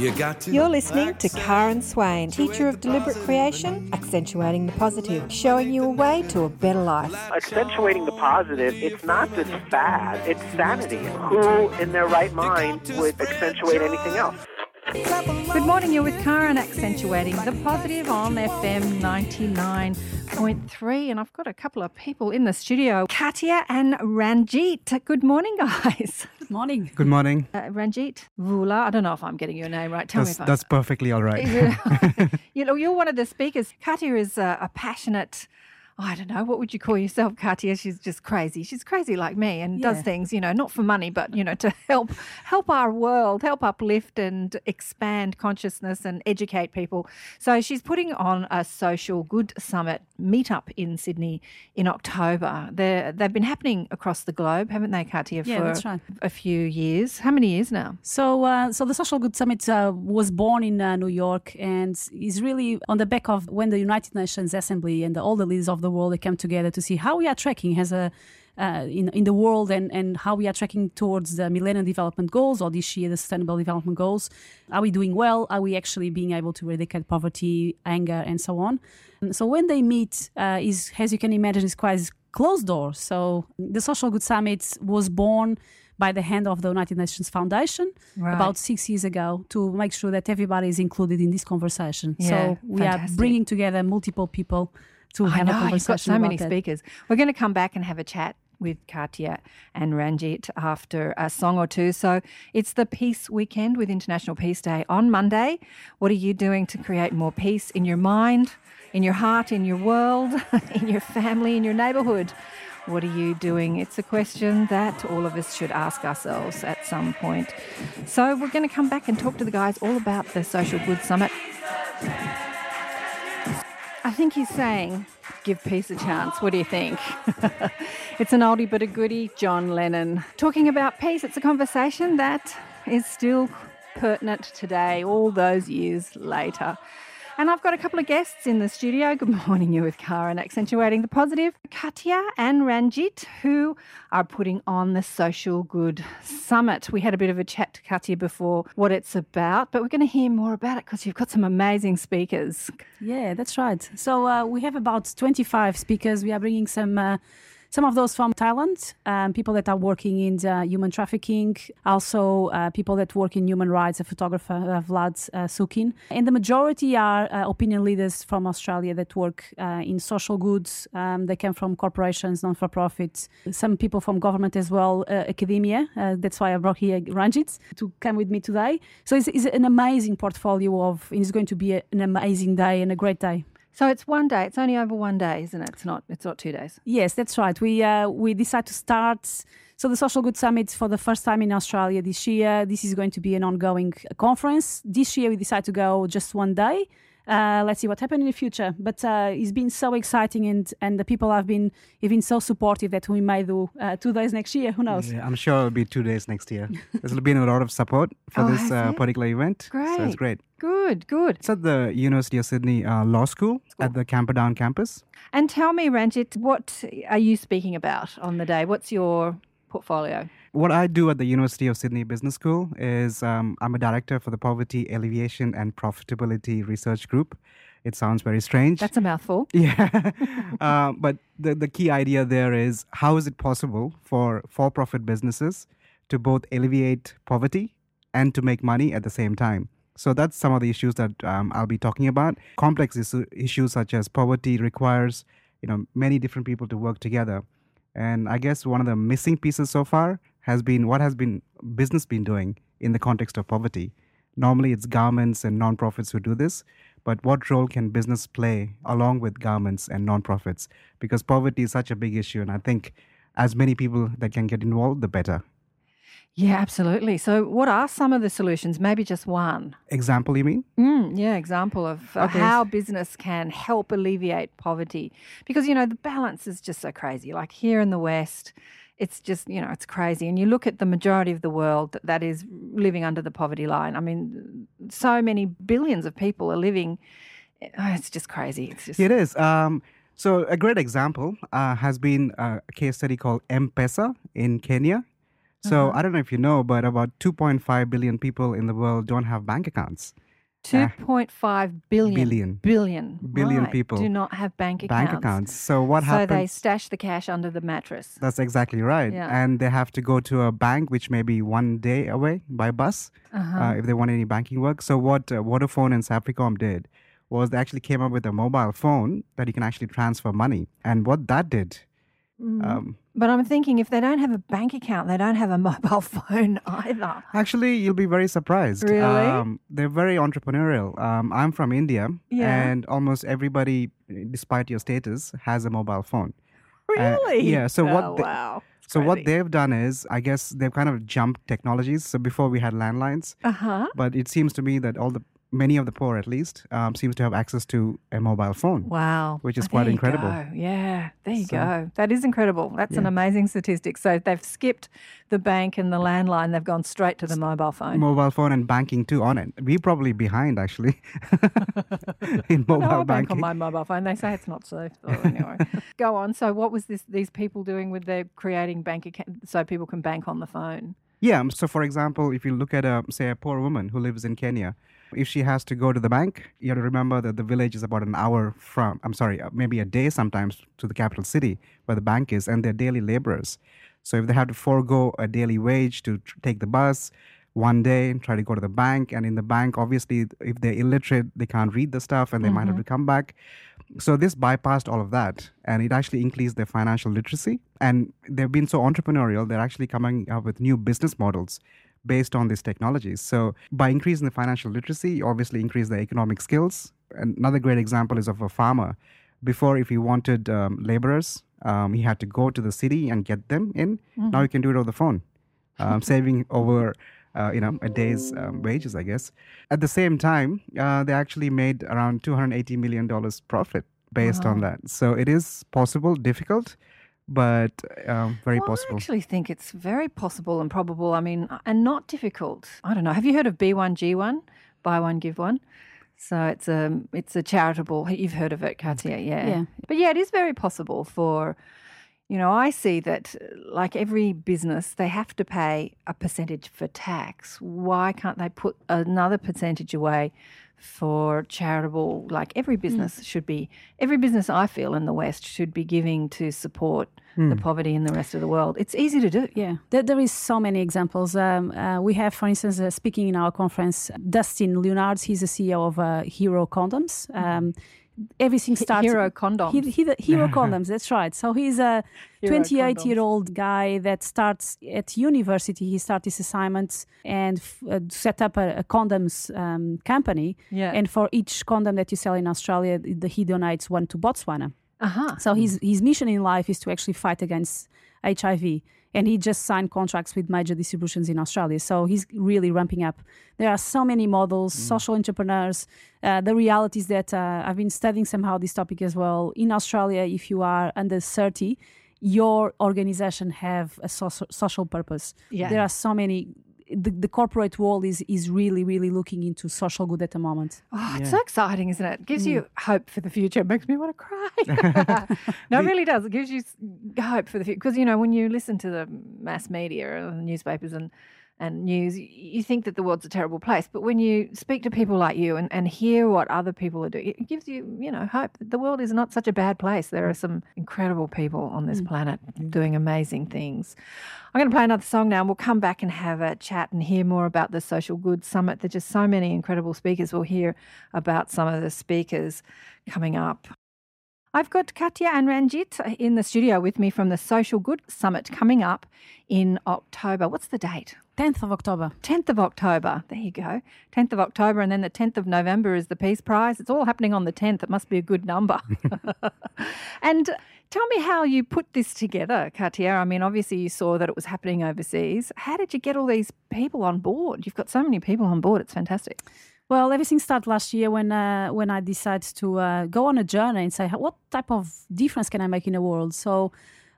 You got to. You're listening to Karen Swain, teacher of deliberate creation, accentuating the positive, showing you a way to a better life. accentuating the positive, it's not just fad, it's sanity. Who in their right mind would accentuate anything else? Good morning, you're with Karen accentuating the positive on FM 99.3. And I've got a couple of people in the studio Katya and Ranjit. Good morning, guys. Good morning. Good morning. Uh, Ranjit Voola, I don't know if I'm getting your name right. Tell That's, me if that's perfectly all right. You know, you're one of the speakers. Katya is a, a passionate. I don't know, what would you call yourself, Katia? She's just crazy. She's crazy like me and does things, you know, not for money, but you know, to help help our world, help uplift and expand consciousness and educate people. So she's putting on a social good summit meetup in Sydney in October. They're, they've been happening across the globe, haven't they, Katia? Yeah, for that's right. a few years. How many years now? So, uh, so the Social Good Summit uh, was born in uh, New York and is really on the back of when the United Nations Assembly and all the leaders of the world they come together to see how we are tracking as a uh, in in the world and and how we are tracking towards the Millennium Development Goals or this year the Sustainable Development Goals. Are we doing well? Are we actually being able to eradicate poverty, anger, and so on? And so when they meet, uh, is as you can imagine, is quite closed door. So the Social Good Summit was born by the hand of the United Nations Foundation Right. about six years ago to make sure that everybody is included in this conversation. Yeah, so we fantastic. are bringing together multiple people to I have know, a you've got so many that. speakers. We're going to come back and have a chat with Katya and Ranjit after a song or two. So it's the Peace Weekend with International Peace Day on Monday. What are you doing to create more peace in your mind, in your heart, in your world, in your family, in your neighbourhood? What are you doing? It's a question that all of us should ask ourselves at some point. So we're going to come back and talk to the guys all about the Social Good Summit. I think he's saying, give peace a chance. What do you think? it's an oldie but a goodie, John Lennon. Talking about peace, it's a conversation that is still pertinent today, all those years later. And I've got a couple of guests in the studio. Good morning, you with Karen, accentuating the positive. Katya and Ranjit, who are putting on the Social Good Summit. We had a bit of a chat to Katya before what it's about, but we're going to hear more about it because you've got some amazing speakers. Yeah, that's right. So uh, we have about 25 speakers. We are bringing some. Uh, some of those from Thailand, um, people that are working in human trafficking, also uh, people that work in human rights, a photographer, uh, Vlad uh, Sokhin. And the majority are opinion leaders from Australia that work in social goods. Um, they come from corporations, non for profits, some people from government as well, academia. That's why I brought here Ranjit to come with me today. So it's, it's an amazing portfolio of, and it's going to be a, an amazing day and a great day. So it's one day. It's only over one day, isn't it? It's not. It's not two days. Yes, that's right. We uh, we decide to start. So the Social Good Summit for the first time in Australia this year. This is going to be an ongoing conference. This year we decide to go just one day. Uh, let's see what happens in the future. But uh, it's been so exciting, and and the people have been have been so supportive that we may do uh, two days next year. Who knows? Yeah, I'm sure it'll be two days next year. There's been a lot of support for Oh, this uh, particular event. Great, So Great. it's great. Good, good. It's at the University of Sydney uh, Law School at the Camperdown campus. And tell me, Ranjit, what are you speaking about on the day? What's your portfolio? What I do at the University of Sydney Business School is um, I'm a director for the Poverty Alleviation and Profitability Research Group. It sounds very strange. That's a mouthful. Yeah. uh, but the, the key idea there is how is it possible for for profit businesses to both alleviate poverty and to make money at the same time? So that's some of the issues that um, I'll be talking about. Complex issu- issues such as poverty requires you know many different people to work together. And I guess one of the missing pieces so far has been what has been business been doing in the context of poverty. Normally, it's governments and nonprofits who do this, but what role can business play along with governments and nonprofits? Because poverty is such a big issue, and I think as many people that can get involved, the better. Yeah, absolutely. So, what are some of the solutions? Maybe just one. Example, you mean? Mm, yeah, example of uh, Okay. how business can help alleviate poverty. Because, you know, the balance is just so crazy. Like here in the West, it's just, you know, it's crazy. And you look at the majority of the world that, that is living under the poverty line. I mean, so many billions of people are living. oh, it's just crazy. It's just. It is. Um, so a great example uh, has been uh, a case study called M-Pesa in Kenya. So Uh-huh. I don't know if you know, but about 2.5 billion people in the world don't have bank accounts. 2.5 billion. Billion. Billion. Billion right, people. Do not have bank accounts. Bank accounts. So what so happens? they stash the cash under the mattress. That's exactly right. Yeah. And they have to go to a bank, which may be one day away by bus Uh-huh. uh, if they want any banking work. So, what uh, Vodafone and Safaricom did was they actually came up with a mobile phone that you can actually transfer money. And what that did, Mm. um, But I'm thinking if they don't have a bank account, they don't have a mobile phone either. actually, you'll be very surprised. Really? Um, they're very entrepreneurial. Um, I'm from India, Yeah. and almost everybody, despite your status, has a mobile phone. Uh, Really? yeah, so what Oh, the- wow. So, what they've done is, I guess they've kind of jumped technologies. So, before we had landlines, Uh huh. but it seems to me that all the many of the poor at least um, seems to have access to a mobile phone Wow. Which is Oh, quite incredible. go. Yeah, there you So- go. That is incredible. That's an amazing statistic. So they've skipped the bank and the landline, they've gone straight to the mobile phone. mobile phone and banking too on it we're probably behind actually in No, mobile I bank banking on my mobile phone. They say it's not safe. Anyway, go on. So, what was this? These people doing with their creating bank account so people can bank on the phone? yeah so for example if you look at a say a poor woman who lives in kenya if she has to go to the bank you have to remember that the village is about an hour from i'm sorry uh, maybe a day sometimes to the capital city where the bank is and they're daily laborers. So if they have to forego a daily wage to tr- take the bus one day and try to go to the bank and in the bank obviously if they're illiterate they can't read the stuff and they might have to come back. So this bypassed all of that and it actually increased their financial literacy. And they've been so entrepreneurial they're actually coming up with new business models based on these technologies so by increasing the financial literacy you obviously increase the economic skills. Another great example is of a farmer. Before if he wanted um, laborers um, he had to go to the city and get them in. Now he can do it over the phone um, saving over uh, you know a day's um, wages i guess. At the same time uh, they actually made around 280 million dollars profit based on that. So it is possible difficult but um, very well, I actually think it's very possible and probable. I mean, and not difficult. I don't know. Have you heard of B1G1? Buy one, give one. So it's a it's a charitable. You've heard of it, Katia? Yeah. Yeah. But yeah, it is very possible for. You know, I see that like every business, they have to pay a percentage for tax. Why can't they put another percentage away for charitable? Like every business should be, every business I feel in the West should be giving to support the poverty in the rest of the world. It's easy to do. Yeah, there, there is so many examples. Um, uh, we have, for instance, uh, speaking in our conference, Dustin Leonard. He's the CEO of uh, Hero Condoms. Um, everything starts Hero Condoms. He, he, Hero Condoms. That's right. So he's a Hero 28 year old guy that starts at university. He starts his assignments and uh, set up a, a condoms um, company. Yeah. And for each condom that you sell in Australia, the, he donates one to Botswana. Uh-huh. So his his mission in life is to actually fight against HIV, and he just signed contracts with major distributions in Australia. So he's really ramping up. There are so many models, social entrepreneurs. Uh, the reality is that uh, I've been studying somehow this topic as well. In Australia, if you are under thirty, your organization have a social social purpose. Yeah. There are so many. The, the corporate world is is really really looking into social good at the moment. Oh, it's so exciting, isn't it? It gives you mm. hope for the future. It makes me want to cry. no, it really does. It gives you hope for the future. Because, you know, when you listen to the mass media and the newspapers and, and news, you think that the world's a terrible place. But when you speak to people like you and, and hear what other people are doing, it gives you, you know, hope that the world is not such a bad place. There are some incredible people on this mm. planet doing amazing things. I'm going to play another song now and we'll come back and have a chat and hear more about the Social Good Summit. There's just so many incredible speakers. We'll hear about some of the speakers coming up. I've got Katya and Ranjit in the studio with me from the Social Good Summit coming up in October. What's the date? 10th of October. 10th of October. There you go. 10th of October. And then the 10th of November is the Peace Prize. It's all happening on the 10th. It must be a good number. and tell me how you put this together, Katia. I mean, obviously, you saw that it was happening overseas. How did you get all these people on board? You've got so many people on board. It's fantastic. Well, everything started last year when uh, when I decided to uh, go on a journey and say, what type of difference can I make in the world? So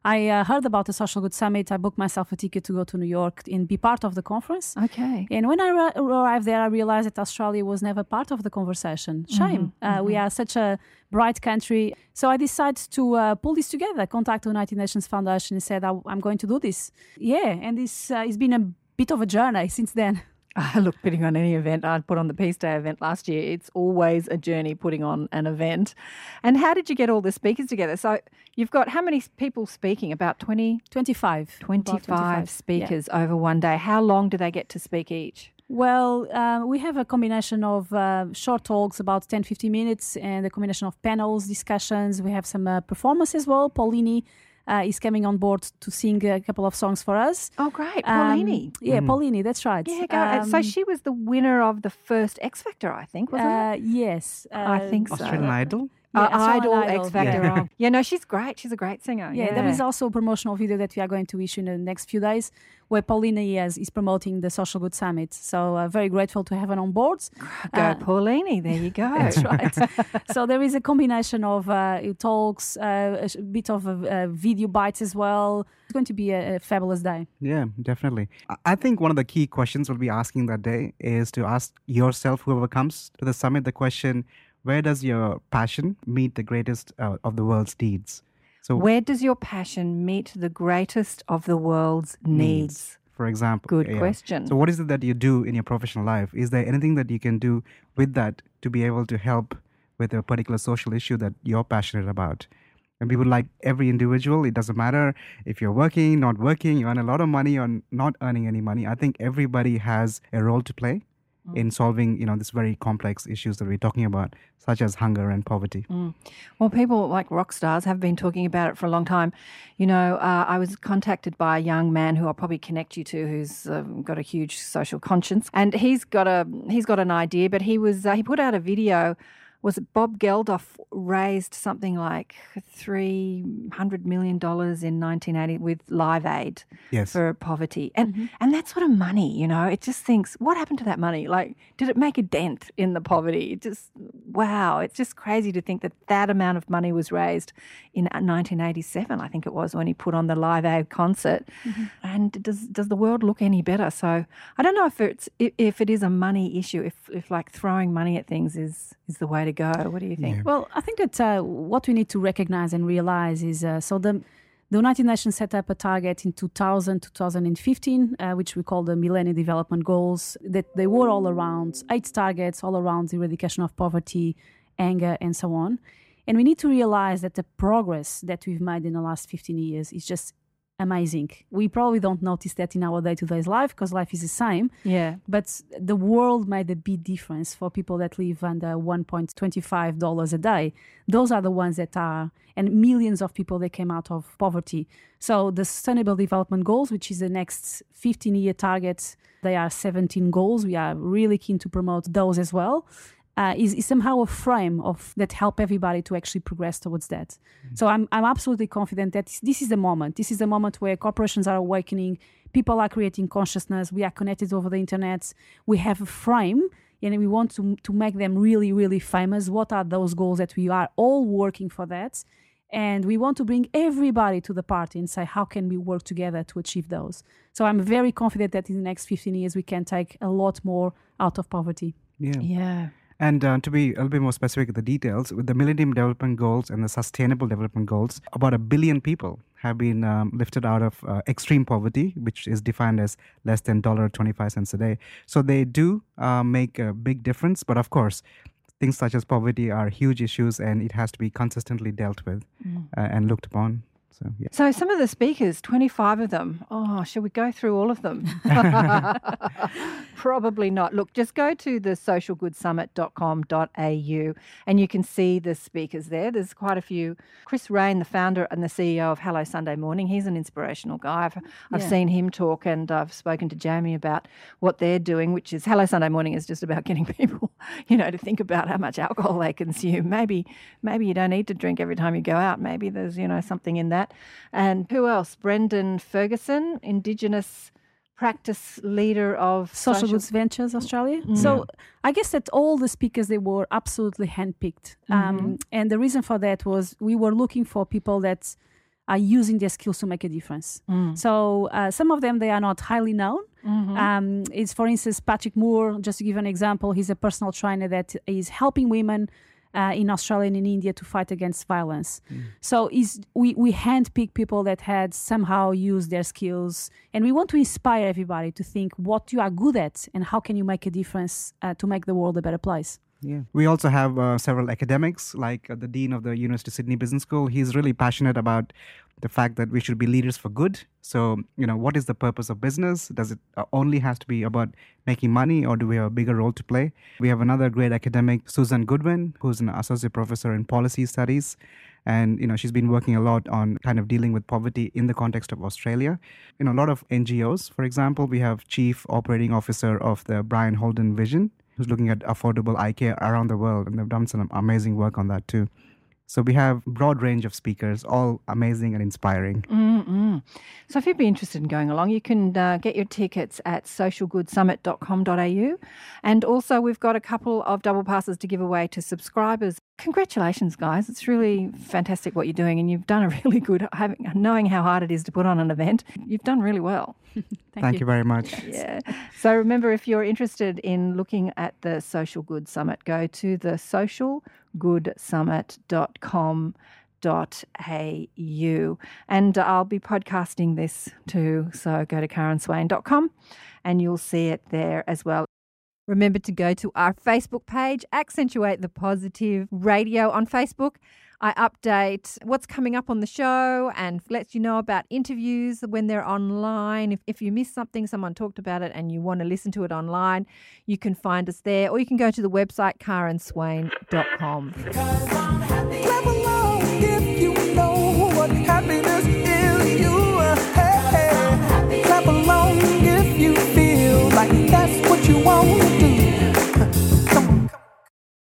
I uh, heard about the Social Good Summit. I booked myself a ticket to go to New York and be part of the conference. Okay. And when I ra- arrived there, I realized that Australia was never part of the conversation. Shame. Uh, We are such a bright country. So I decided to uh, pull this together, contact the United Nations Foundation and said, I- I'm going to do this. Yeah, and this uh, it's been a bit of a journey since then. Uh, look, putting on any event, I put on the Peace Day event last year. It's always a journey putting on an event. And how did you get all the speakers together? So you've got how many people speaking? About 20, 25. About 25, yeah. speakers over one day. How long do they get to speak each? Well, uh, we have a combination of uh, short talks, about 10 15 minutes, and a combination of panels, discussions. We have some uh, performance as well. Paulini uh, is coming on board to sing a couple of songs for us. Oh, great. Um, Paulini. yeah, Paulini, that's right. yeah, go ahead. so Um, she was the winner of the first X Factor, I think, wasn't uh, it? yes. I uh, think so. Australian Idol. Yeah, Uh, Australian Idol, X Factor. Yeah. yeah, no, she's great. She's a great singer. Yeah, there is also a promotional video that we are going to issue in the next few days where Paulina is, is promoting the Social Good Summit. So uh, very grateful to have her on board. Go, Uh, Paulini. There you go. That's right. so there is a combination of uh, talks, uh, a bit of uh, video bites as well. It's going to be a, a fabulous day. Yeah, definitely. I- I think one of the key questions we'll be asking that day is to ask yourself, whoever comes to the summit, the question where does your passion meet the greatest uh, of the world's needs? So, Where does your passion meet the greatest of the world's needs? for example, Good yeah. question. So, what is it that you do in your professional life? Is there anything that you can do with that to be able to help with a particular social issue that you're passionate about? And we would like every individual, it doesn't matter if you're working, not working, you earn a lot of money or not earning any money. I think everybody has a role to play in solving, you know, this very complex issues that we're talking about, such as hunger and poverty. Well, people like rock stars have been talking about it for a long time. You know, uh, I was contacted by a young man who I'll probably connect you to, who's um, got a huge social conscience, and he's got a he's got an idea. But he was uh, he put out a video. Was it Bob Geldof raised something like three hundred million dollars in 1980 with Live Aid Yes. for poverty, and mm-hmm. and that sort of money, you know, it just thinks, what happened to that money? Like, did it make a dent in the poverty? It just wow, it's just crazy to think that that amount of money was raised in 1987, I think it was when he put on the Live Aid concert. Mm-hmm. And does does the world look any better? So I don't know if it's if, if it is a money issue, if if like throwing money at things is is the way to go. What do you think? Well, I think that uh, what we need to recognize and realize is uh, so the the United Nations set up a target in 2000 2015, uh, which we call the Millennium Development Goals. That they were all around eight targets, all around the eradication of poverty, anger, and so on. And we need to realize that the progress that we've made in the last 15 years is just amazing. We probably don't notice that in our day to day life because life is the same. Yeah. But the world made a big difference for people that live under $1.25 a day. Those are the ones that are, and millions of people that came out of poverty. So the Sustainable Development Goals, which is the next 15 year targets, they are 17 goals. We are really keen to promote those as well. Uh, is, is somehow a frame of that help everybody to actually progress towards that. So I'm I'm absolutely confident that this, this is the moment. This is the moment where corporations are awakening, people are creating consciousness, we are connected over the internet, we have a frame, and we want to to make them really really famous. What are those goals that we are all working for that? And we want to bring everybody to the party and say, how can we work together to achieve those? So I'm very confident that in the next 15 years, we can take a lot more out of poverty. Yeah. Yeah. And uh, to be a little bit more specific with the details, with the Millennium Development Goals and the Sustainable Development Goals, about a billion people have been um, lifted out of uh, extreme poverty, which is defined as less than $1.25 a day. So they do uh, make a big difference. But of course, things such as poverty are huge issues and it has to be consistently dealt with uh, and looked upon. So, yeah. So some of the speakers, 25 of them. Oh, shall we go through all of them? Probably not. Look, just go to the socialgoodsummit.com.au and you can see the speakers there. There's quite a few. Chris Raine, the founder and the CEO of Hello Sunday Morning, he's an inspirational guy. I've, I've Yeah. seen him talk and I've spoken to Jamie about what they're doing, which is Hello Sunday Morning is just about getting people, you know, to think about how much alcohol they consume. Maybe, maybe you don't need to drink every time you go out. Maybe there's, you know, something in that. And who else? Brendan Ferguson, Indigenous practice leader of Social Goods Ventures Australia. So I guess that all the speakers they were absolutely handpicked, um, and the reason for that was we were looking for people that are using their skills to make a difference. So uh, some of them they are not highly known. Um, it's for instance Patrick Moore. Just to give an example, he's a personal trainer that is helping women uh, in Australia and in India to fight against violence. So is we we handpick people that had somehow used their skills, and we want to inspire everybody to think what you are good at and how can you make a difference uh, to make the world a better place. Yeah. We also have uh, several academics, like uh, the Dean of the University of Sydney Business School. He's really passionate about the fact that we should be leaders for good. So, you know, what is the purpose of business? Does it uh, only has to be about making money or do we have a bigger role to play? We have another great academic, Susan Goodwin, who's an associate professor in policy studies. And, you know, she's been working a lot on kind of dealing with poverty in the context of Australia. You know, a lot of NGOs, for example, we have chief operating officer of the Brien Holden Vision, who's looking at affordable eye care around the world. And they've done some amazing work on that too. So we have broad range of speakers, all amazing and inspiring. Mm-mm. So if you'd be interested in going along, you can uh, get your tickets at socialgoodsummit.com.au. And also, we've got a couple of double passes to give away to subscribers. Congratulations, guys. It's really fantastic what you're doing, and you've done a really good, having, knowing how hard it is to put on an event, you've done really well. Thank, you. very much. Yeah. So remember, if you're interested in looking at the Social Good Summit, go to the socialgoodsummit.com.au. And I'll be podcasting this too. So go to karenswain.com and you'll see it there as well. Remember to go to our Facebook page, Accentuate the Positive Radio on Facebook. I update what's coming up on the show and lets you know about interviews when they're online. If, if you miss something, someone talked about it and you want to listen to it online, you can find us there or you can go to the website karenswain.com.